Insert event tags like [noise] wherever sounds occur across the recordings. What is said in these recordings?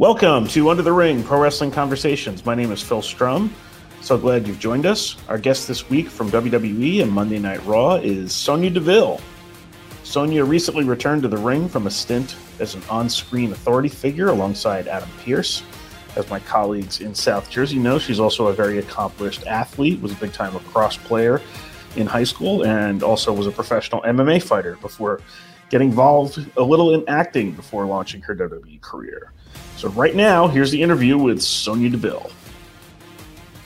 Welcome to Under the Ring Pro Wrestling Conversations. My name is Phil Strum. So glad you've joined us. Our guest this week from WWE and Monday Night Raw is Sonya Deville. Sonya recently returned to the ring from a stint as an on screen authority figure alongside Adam Pearce. As my colleagues in South Jersey know, she's also a very accomplished athlete, was a big time lacrosse player in high school, and also was a professional MMA fighter before getting involved a little in acting before launching her WWE career. So, right now, here's the interview with Sonya Deville.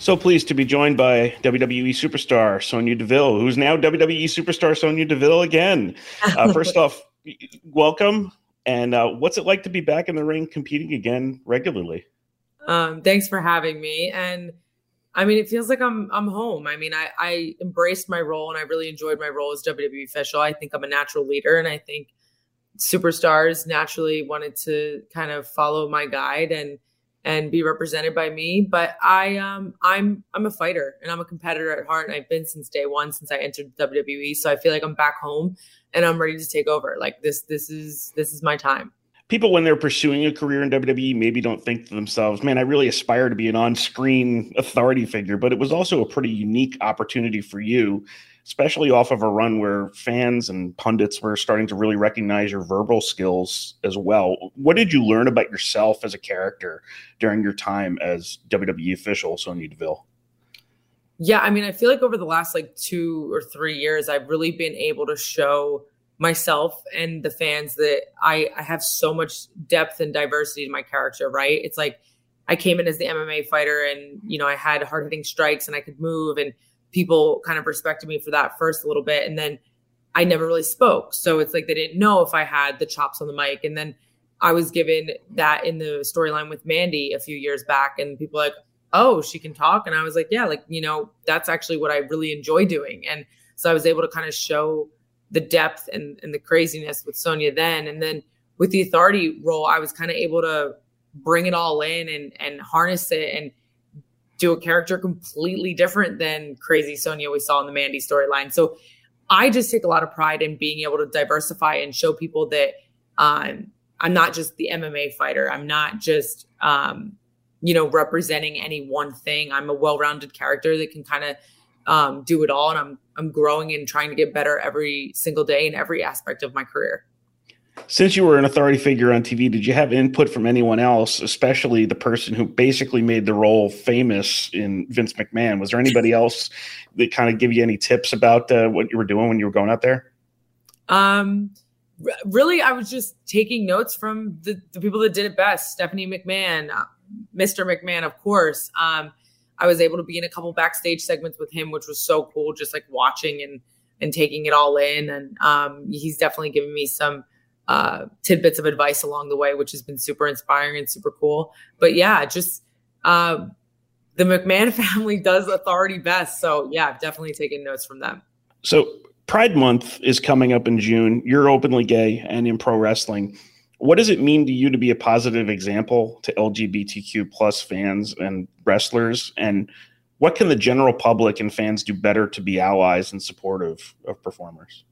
So pleased to be joined by WWE superstar Sonya Deville, who's now WWE superstar Sonya Deville again. Uh, [laughs] first off, welcome. And uh, what's it like to be back in the ring competing again regularly? Um, thanks for having me. And I mean, it feels like I'm I'm home. I mean, I, I embraced my role and I really enjoyed my role as WWE official. I think I'm a natural leader, and I think superstars naturally wanted to kind of follow my guide and and be represented by me. But i um i'm i'm a fighter and i'm a competitor at heart. And i've been since day one since i entered wwe so i feel like i'm back home and i'm ready to take over. Like this this is this is my time people when they're pursuing a career in WWE maybe don't think to themselves, man, I really aspire to be an on-screen authority figure, but it was also a pretty unique opportunity for you, especially off of a run where fans and pundits were starting to really recognize your verbal skills as well. What did you learn about yourself as a character during your time as WWE official Sonya Deville? Yeah, I mean, I feel like over the last like 2 or 3 years I've really been able to show myself and the fans that I, I have so much depth and diversity in my character, right? It's like I came in as the MMA fighter and, you know, I had hard hitting strikes and I could move and people kind of respected me for that first a little bit. And then I never really spoke. So it's like they didn't know if I had the chops on the mic. And then I was given that in the storyline with Mandy a few years back and people like, oh, she can talk. And I was like, yeah, like, you know, that's actually what I really enjoy doing. And so I was able to kind of show the depth and, and the craziness with Sonya then. And then with the authority role, I was kind of able to bring it all in and, and harness it and do a character completely different than crazy Sonya we saw in the Mandy storyline. So I just take a lot of pride in being able to diversify and show people that um, I'm not just the MMA fighter. I'm not just, um, you know, representing any one thing. I'm a well-rounded character that can kind of um, do it all. And I'm I'm growing and trying to get better every single day in every aspect of my career. Since you were an authority figure on TV, did you have input from anyone else, especially the person who basically made the role famous in Vince McMahon? Was there anybody else that kind of give you any tips about uh, what you were doing when you were going out there? Um, really, I was just taking notes from the, the people that did it best. Stephanie McMahon, uh, Mr. McMahon, of course. Um, I was able to be in a couple backstage segments with him, which was so cool, just like watching and and taking it all in. And um, he's definitely given me some uh, tidbits of advice along the way, which has been super inspiring and super cool. But yeah, just uh, the McMahon [laughs] family does authority best. So yeah, I've definitely taken notes from them. So Pride Month is coming up in June. You're openly gay and in pro wrestling what does it mean to you to be a positive example to lgbtq plus fans and wrestlers? And what can the general public and fans do better to be allies and supportive of performers?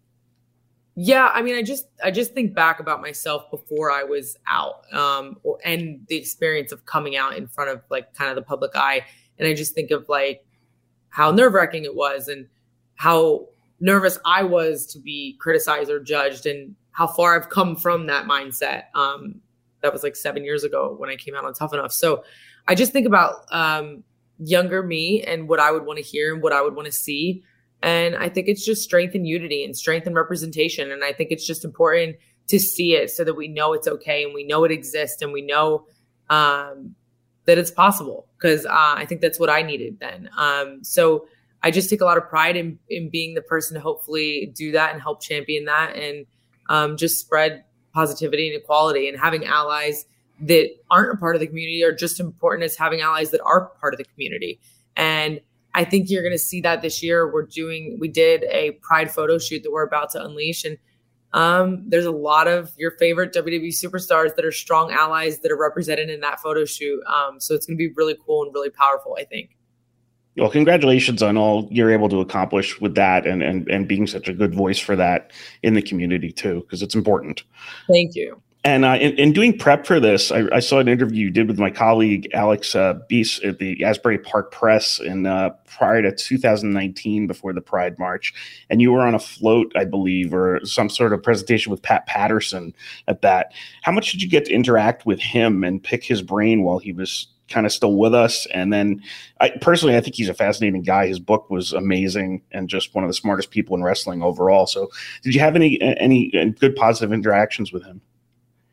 Yeah i mean i just i just think back about myself before i was out um and the experience of coming out in front of like kind of the public eye. And i just think of like how nerve-wracking it was and how nervous i was to be criticized or judged and how far I've come from that mindset. Um, that was like seven years ago when I came out on Tough Enough. So I just think about um, younger me and what I would want to hear and what I would want to see. And I think it's just strength and unity and strength and representation. And I think it's just important to see it so that we know it's okay and we know it exists and we know um, that it's possible. Because uh, I think that's what I needed then. Um, so I just take a lot of pride in, in being the person to hopefully do that and help champion that. And um, just spread positivity and equality and having allies that aren't a part of the community are just important as having allies that are part of the community. And I think you're going to see that this year. We're doing, we did a pride photo shoot that we're about to unleash. And um, there's a lot of your favorite WWE superstars that are strong allies that are represented in that photo shoot. Um, so it's going to be really cool and really powerful, I think. Well, congratulations on all you're able to accomplish with that and and, and being such a good voice for that in the community too, because it's important. Thank you. And uh, in, in, doing prep for this, I, I, saw an interview you did with my colleague Alex uh, Beese at the Asbury Park Press in uh, prior to 2019, before the Pride March, and you were on a float, I believe, or some sort of presentation with Pat Patterson at that. How much did you get to interact with him and pick his brain while he was kind of still with us. And then, I personally, I think he's a fascinating guy. His book was amazing and just one of the smartest people in wrestling overall. So, did you have any any good positive interactions with him?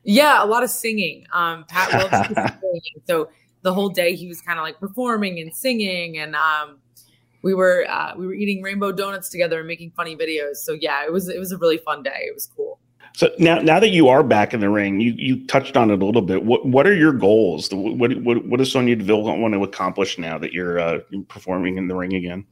Yeah, a lot of singing. Um, Pat [laughs] loves singing, so the whole day he was kind of like performing and singing, and um, we were uh, we were eating rainbow donuts together and making funny videos. So yeah, it was it was a really fun day. It was cool. So now, now that you are back in the ring, you you touched on it a little bit. What what are your goals? What what what does Sonya Deville want to accomplish now that you're uh, performing in the ring again?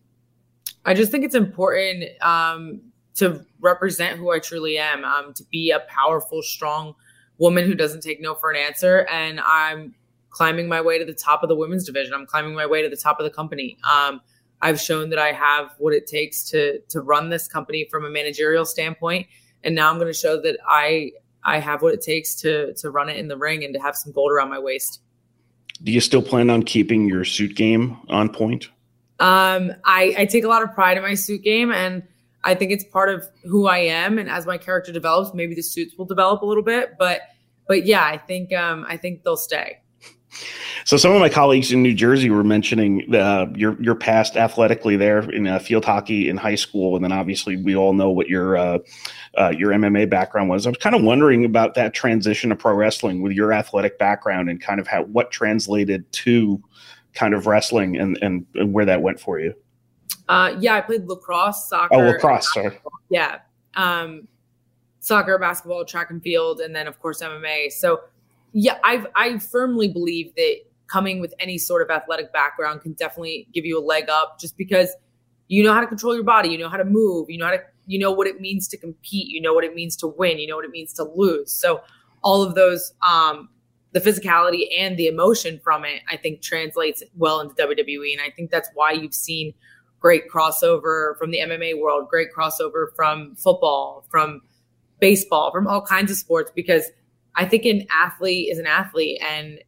I just think it's important um, to represent who I truly am. Um, to be a powerful, strong woman who doesn't take no for an answer, and I'm climbing my way to the top of the women's division. I'm climbing my way to the top of the company. Um, I've shown that I have what it takes to to run this company from a managerial standpoint and now I'm going to show that I I have what it takes to to run it in the ring and to have some gold around my waist. Do you still plan on keeping your suit game on point? Um, I, I take a lot of pride in my suit game, and I think it's part of who I am. And as my character develops, maybe the suits will develop a little bit, but but yeah, I think um, I think they'll stay. So some of my colleagues in New Jersey were mentioning uh, your your past athletically there in uh, field hockey in high school, and then obviously we all know what your uh, uh your MMA background was. I was kind of wondering about that transition to pro wrestling with your athletic background and kind of how what translated to kind of wrestling and and, and where that went for you. Uh, yeah, I played lacrosse, soccer. Oh, lacrosse, sorry. Yeah, um, soccer, basketball, track and field, and then of course MMA. So yeah, I I firmly believe that coming with any sort of athletic background can definitely give you a leg up just because you know how to control your body, you know how to move, you know how to you know what it means to compete, you know what it means to win, you know what it means to lose. So all of those um the physicality and the emotion from it, I think translates well into WWE. And I think that's why you've seen great crossover from the MMA world, great crossover from football, from baseball, from all kinds of sports, because I think an athlete is an athlete, and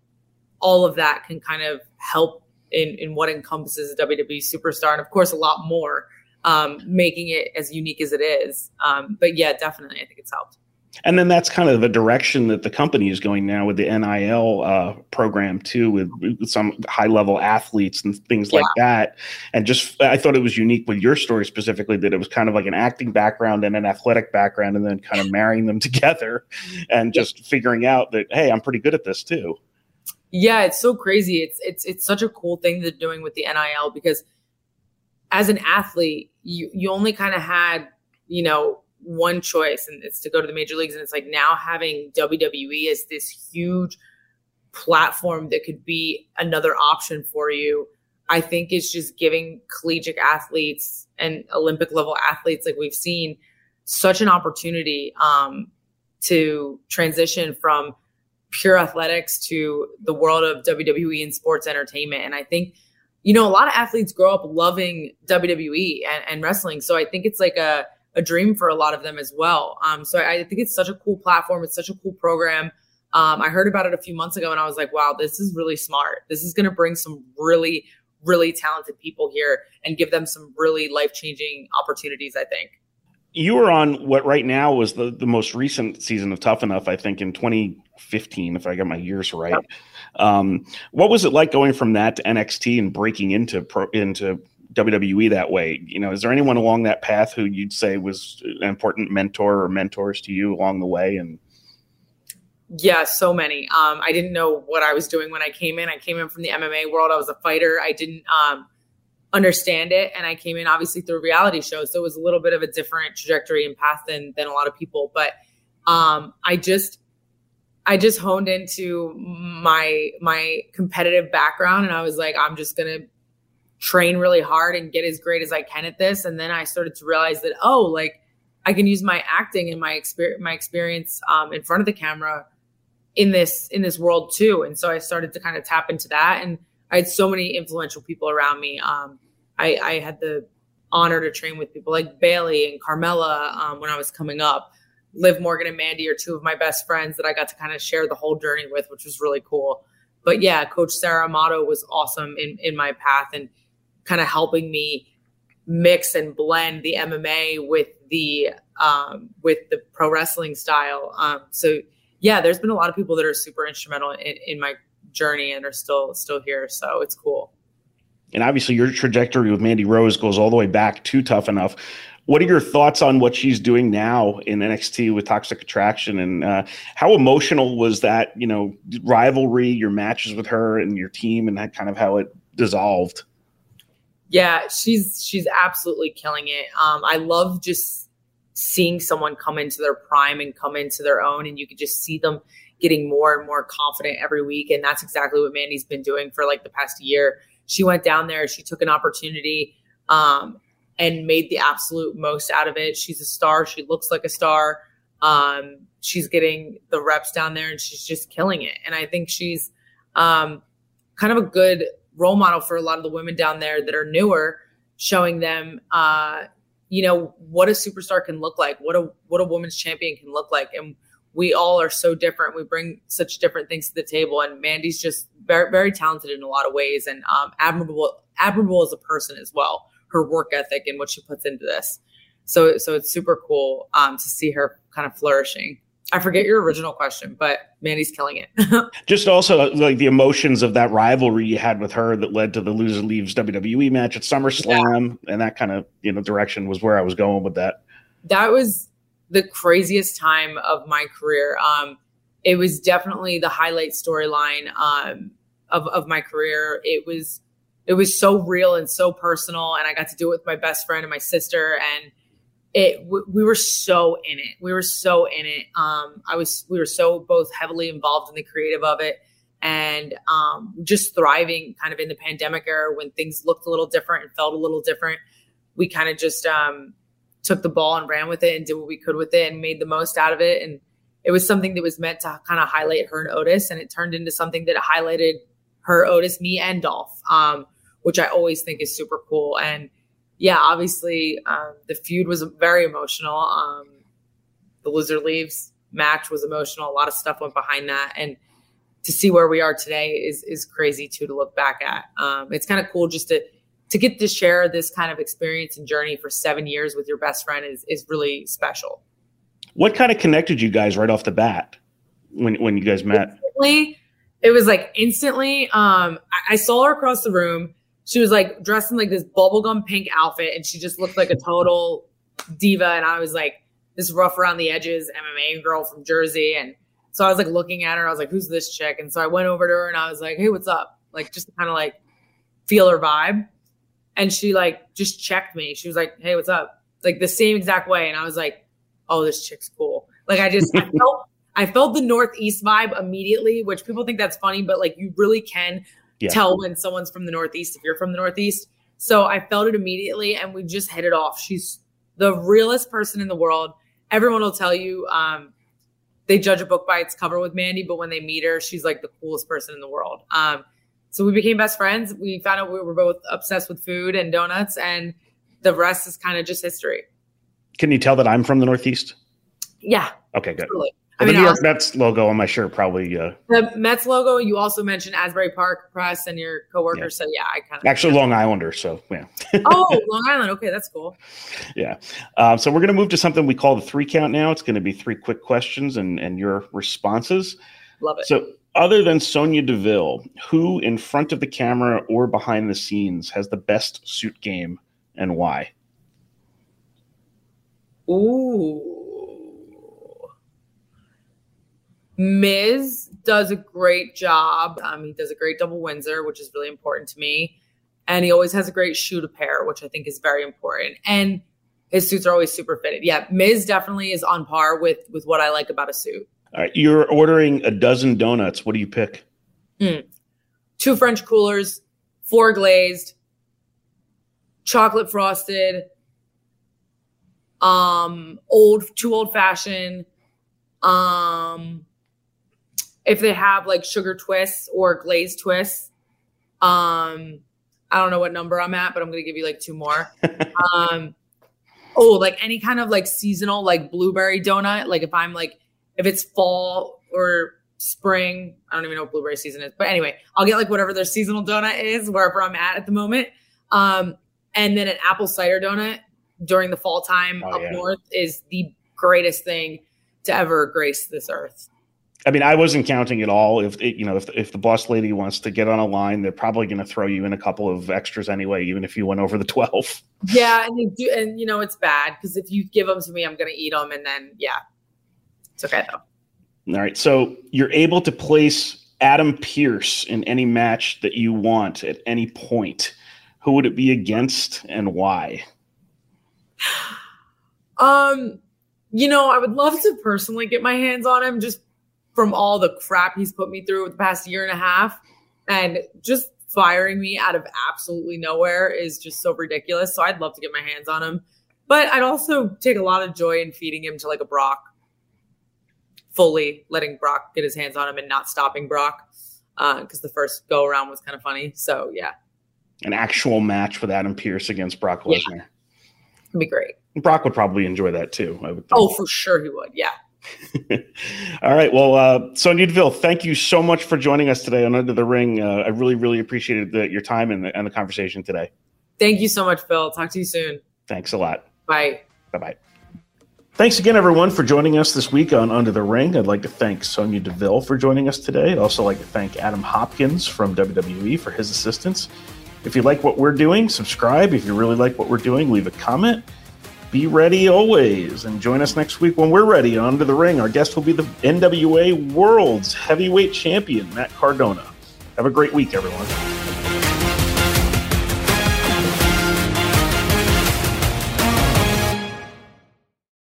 all of that can kind of help in in what encompasses a WWE superstar, and of course, a lot more, um, making it as unique as it is. Um, but yeah, definitely, I think it's helped. And then that's kind of the direction that the company is going now with the NIL uh, program too, with, with, some high level athletes and things yeah. like that. And just, I thought it was unique with your story specifically that it was kind of like an acting background and an athletic background, and then kind of marrying them [laughs] together and just yeah. figuring out that hey, I'm pretty good at this too. Yeah, it's so crazy. It's it's it's such a cool thing they're doing with the NIL because as an athlete, you you only kind of had you know one choice and it's to go to the major leagues. And it's like now having WWE as this huge platform that could be another option for you I think is just giving collegiate athletes and Olympic level athletes like we've seen such an opportunity um, to transition from pure athletics to the world of WWE and sports entertainment. And I think you know a lot of athletes grow up loving WWE and, and wrestling. So I think it's like a a dream for a lot of them as well. Um, so I, I think it's such a cool platform. It's such a cool program. Um, I heard about it a few months ago and I was like, wow, this is really smart. This is going to bring some really, really talented people here and give them some really life changing opportunities, I think. You were on what right now was the, the most recent season of Tough Enough, I think, in 2015, if I got my years right. Um, what was it like going from that to NXT and breaking into pro, into WWE that way. You know, is there anyone along that path who you'd say was an important mentor or mentors to you along the way? And yeah, so many. Um, I didn't know what I was doing when I came in. I came in from the MMA world. I was a fighter. I didn't um, understand it, and I came in obviously through reality shows, so it was a little bit of a different trajectory and path than than a lot of people. But um, I just I just honed into my my competitive background, and I was like, I'm just gonna train really hard and get as great as I can at this. And then I started to realize that, oh, like I can use my acting and my experience, my experience um, in front of the camera in this in this world too. And so I started to kind of tap into that. And I had so many influential people around me. Um, I, I, had the honor to train with people like Bayley and Carmella um, when I was coming up. Liv Morgan and Mandy are two of my best friends that I got to kind of share the whole journey with, which was really cool. But yeah, Coach Sara Amato was awesome in in my path and kind of helping me mix and blend the MMA with the um, with the pro wrestling style. Um, so yeah, there's been a lot of people that are super instrumental in, in my journey and are still still here. So it's cool. And obviously, your trajectory with Mandy Rose goes all the way back to Tough Enough. What are your thoughts on what she's doing now in NXT with Toxic Attraction, and uh, how emotional was that? You know, rivalry, your matches with her and your team, and that kind of how it dissolved. Yeah, she's she's absolutely killing it. Um, I love just seeing someone come into their prime and come into their own, and you can just see them getting more and more confident every week. And that's exactly what Mandy's been doing for like the past year. She went down there, she took an opportunity um, and made the absolute most out of it. She's a star. She looks like a star. Um, she's getting the reps down there and she's just killing it. And I think she's um, kind of a good role model for a lot of the women down there that are newer, showing them, uh, you know, what a superstar can look like, what a what a women's champion can look like, and we all are so different. We bring such different things to the table, and Mandy's just very very talented in a lot of ways, and um, admirable admirable as a person as well. Her work ethic and what she puts into this. So so it's super cool um, to see her kind of flourishing. I forget your original question, but Mandy's killing it. [laughs] Just also like the emotions of that rivalry you had with her that led to the loser leaves WWE match at SummerSlam yeah. and that kind of you know direction was where I was going with that. That was the craziest time of my career. Um, it was definitely the highlight storyline um, of of my career. It was it was so real and so personal, and I got to do it with my best friend and my sister and it we were so in it. We were so in it. Um i was we were so both heavily involved in the creative of it and um just thriving kind of in the pandemic era when things looked a little different and felt a little different. We kind of just um took the ball and ran with it and did what we could with it and made the most out of it. And it was something that was meant to kind of highlight her and otis and it turned into something that highlighted her otis me and dolph um which i always think is super cool. And yeah, obviously um, the feud was very emotional. Um, the loser leaves match was emotional. A lot of stuff went behind that, and to see where we are today is is crazy too to look back at. Um, it's kind of cool just to to get to share this kind of experience and journey for seven years with your best friend is is really special. What kind of connected you guys right off the bat when when you guys met? Instantly, it was like instantly. Um, I, I saw her across the room she was like dressed in like this bubblegum pink outfit and she just looked like a total diva. And I was like this rough around the edges MMA girl from Jersey. And so I was like looking at her. I was like, who's this chick? And so I went over to her and I was like, hey, what's up? Like just kind of like feel her vibe. And she like just checked me. She was like, hey, what's up? Like the same exact way. And I was like, oh, this chick's cool. Like I just I [laughs] felt I felt the Northeast vibe immediately, which people think that's funny, but like you really can yeah. tell when someone's from the Northeast if you're from the Northeast. So I felt it immediately and we just hit it off. She's the realest person in the world. Everyone will tell you um, they judge a book by its cover with Mandy, but when they meet her, she's like the coolest person in the world. Um, so we became best friends. We found out we were both obsessed with food and donuts, and the rest is kind of just history. Can you tell that I'm from the Northeast? Yeah. Okay, good. Totally. I mean, the New York Mets logo on my shirt probably. Uh, the Mets logo. You also mentioned Asbury Park Press and your coworker. Yeah. So yeah, I kind of actually Long Islander. So yeah. [laughs] oh, Long Island. Okay, that's cool. Yeah. Um, so we're gonna move to something we call the three count now. It's gonna be three quick questions and and your responses. Love it. So other than Sonya Deville, who in front of the camera or behind the scenes has the best suit game and why? Ooh. Miz does a great job. Um, he does a great double Windsor, which is really important to me. And he always has a great shoe to pair, which I think is very important. And his suits are always super fitted. Yeah, Miz definitely is on par with with what I like about a suit. All right, you're ordering a dozen donuts. What do you pick? Mm. Two French crullers, four glazed, chocolate frosted, um, old, two old fashioned, um, if they have like sugar twists or glazed twists. Um, I don't know what number I'm at, but I'm gonna give you like two more. [laughs] um, Oh, like any kind of like seasonal, like blueberry donut. Like if I'm like, if it's fall or spring, I don't even know what blueberry season is, but anyway, I'll get like whatever their seasonal donut is wherever I'm at at the moment. Um, and then an apple cider donut during the fall time oh, up yeah. north is the greatest thing to ever grace this earth. I mean, I wasn't counting at all. If it, you know, if if the boss lady wants to get on a line, they're probably going to throw you in a couple of extras anyway, even if you went over the twelve. Yeah, and they do, and you know, it's bad because if you give them to me, I'm going to eat them, and then yeah, it's okay though. All right, so you're able to place Adam Pearce in any match that you want at any point. Who would it be against, and why? Um, you know, I would love to personally get my hands on him just from all the crap he's put me through the past year and a half. And just firing me out of absolutely nowhere is just so ridiculous. So I'd love to get my hands on him. But I'd also take a lot of joy in feeding him to like a Brock, fully letting Brock get his hands on him and not stopping Brock. Uh, because uh, the first go around was kind of funny. So yeah. An actual match with Adam Pearce against Brock Lesnar. Yeah. It'd be great. Brock would probably enjoy that too. I would. Think. Oh, for sure he would. Yeah. [laughs] All right. Well, uh, Sonya Deville, thank you so much for joining us today on Under the Ring. Uh, I really, really appreciated the, your time and the, and the conversation today. Thank you so much, Phil. Talk to you soon. Thanks a lot. Bye. Bye bye. Thanks again, everyone, for joining us this week on Under the Ring. I'd like to thank Sonya Deville for joining us today. I'd also like to thank Adam Hopkins from WWE for his assistance. If you like what we're doing, subscribe. If you really like what we're doing, leave a comment. Be ready always and join us next week when we're ready Under the Ring. Our guest will be the NWA World's Heavyweight Champion, Matt Cardona. Have a great week, everyone.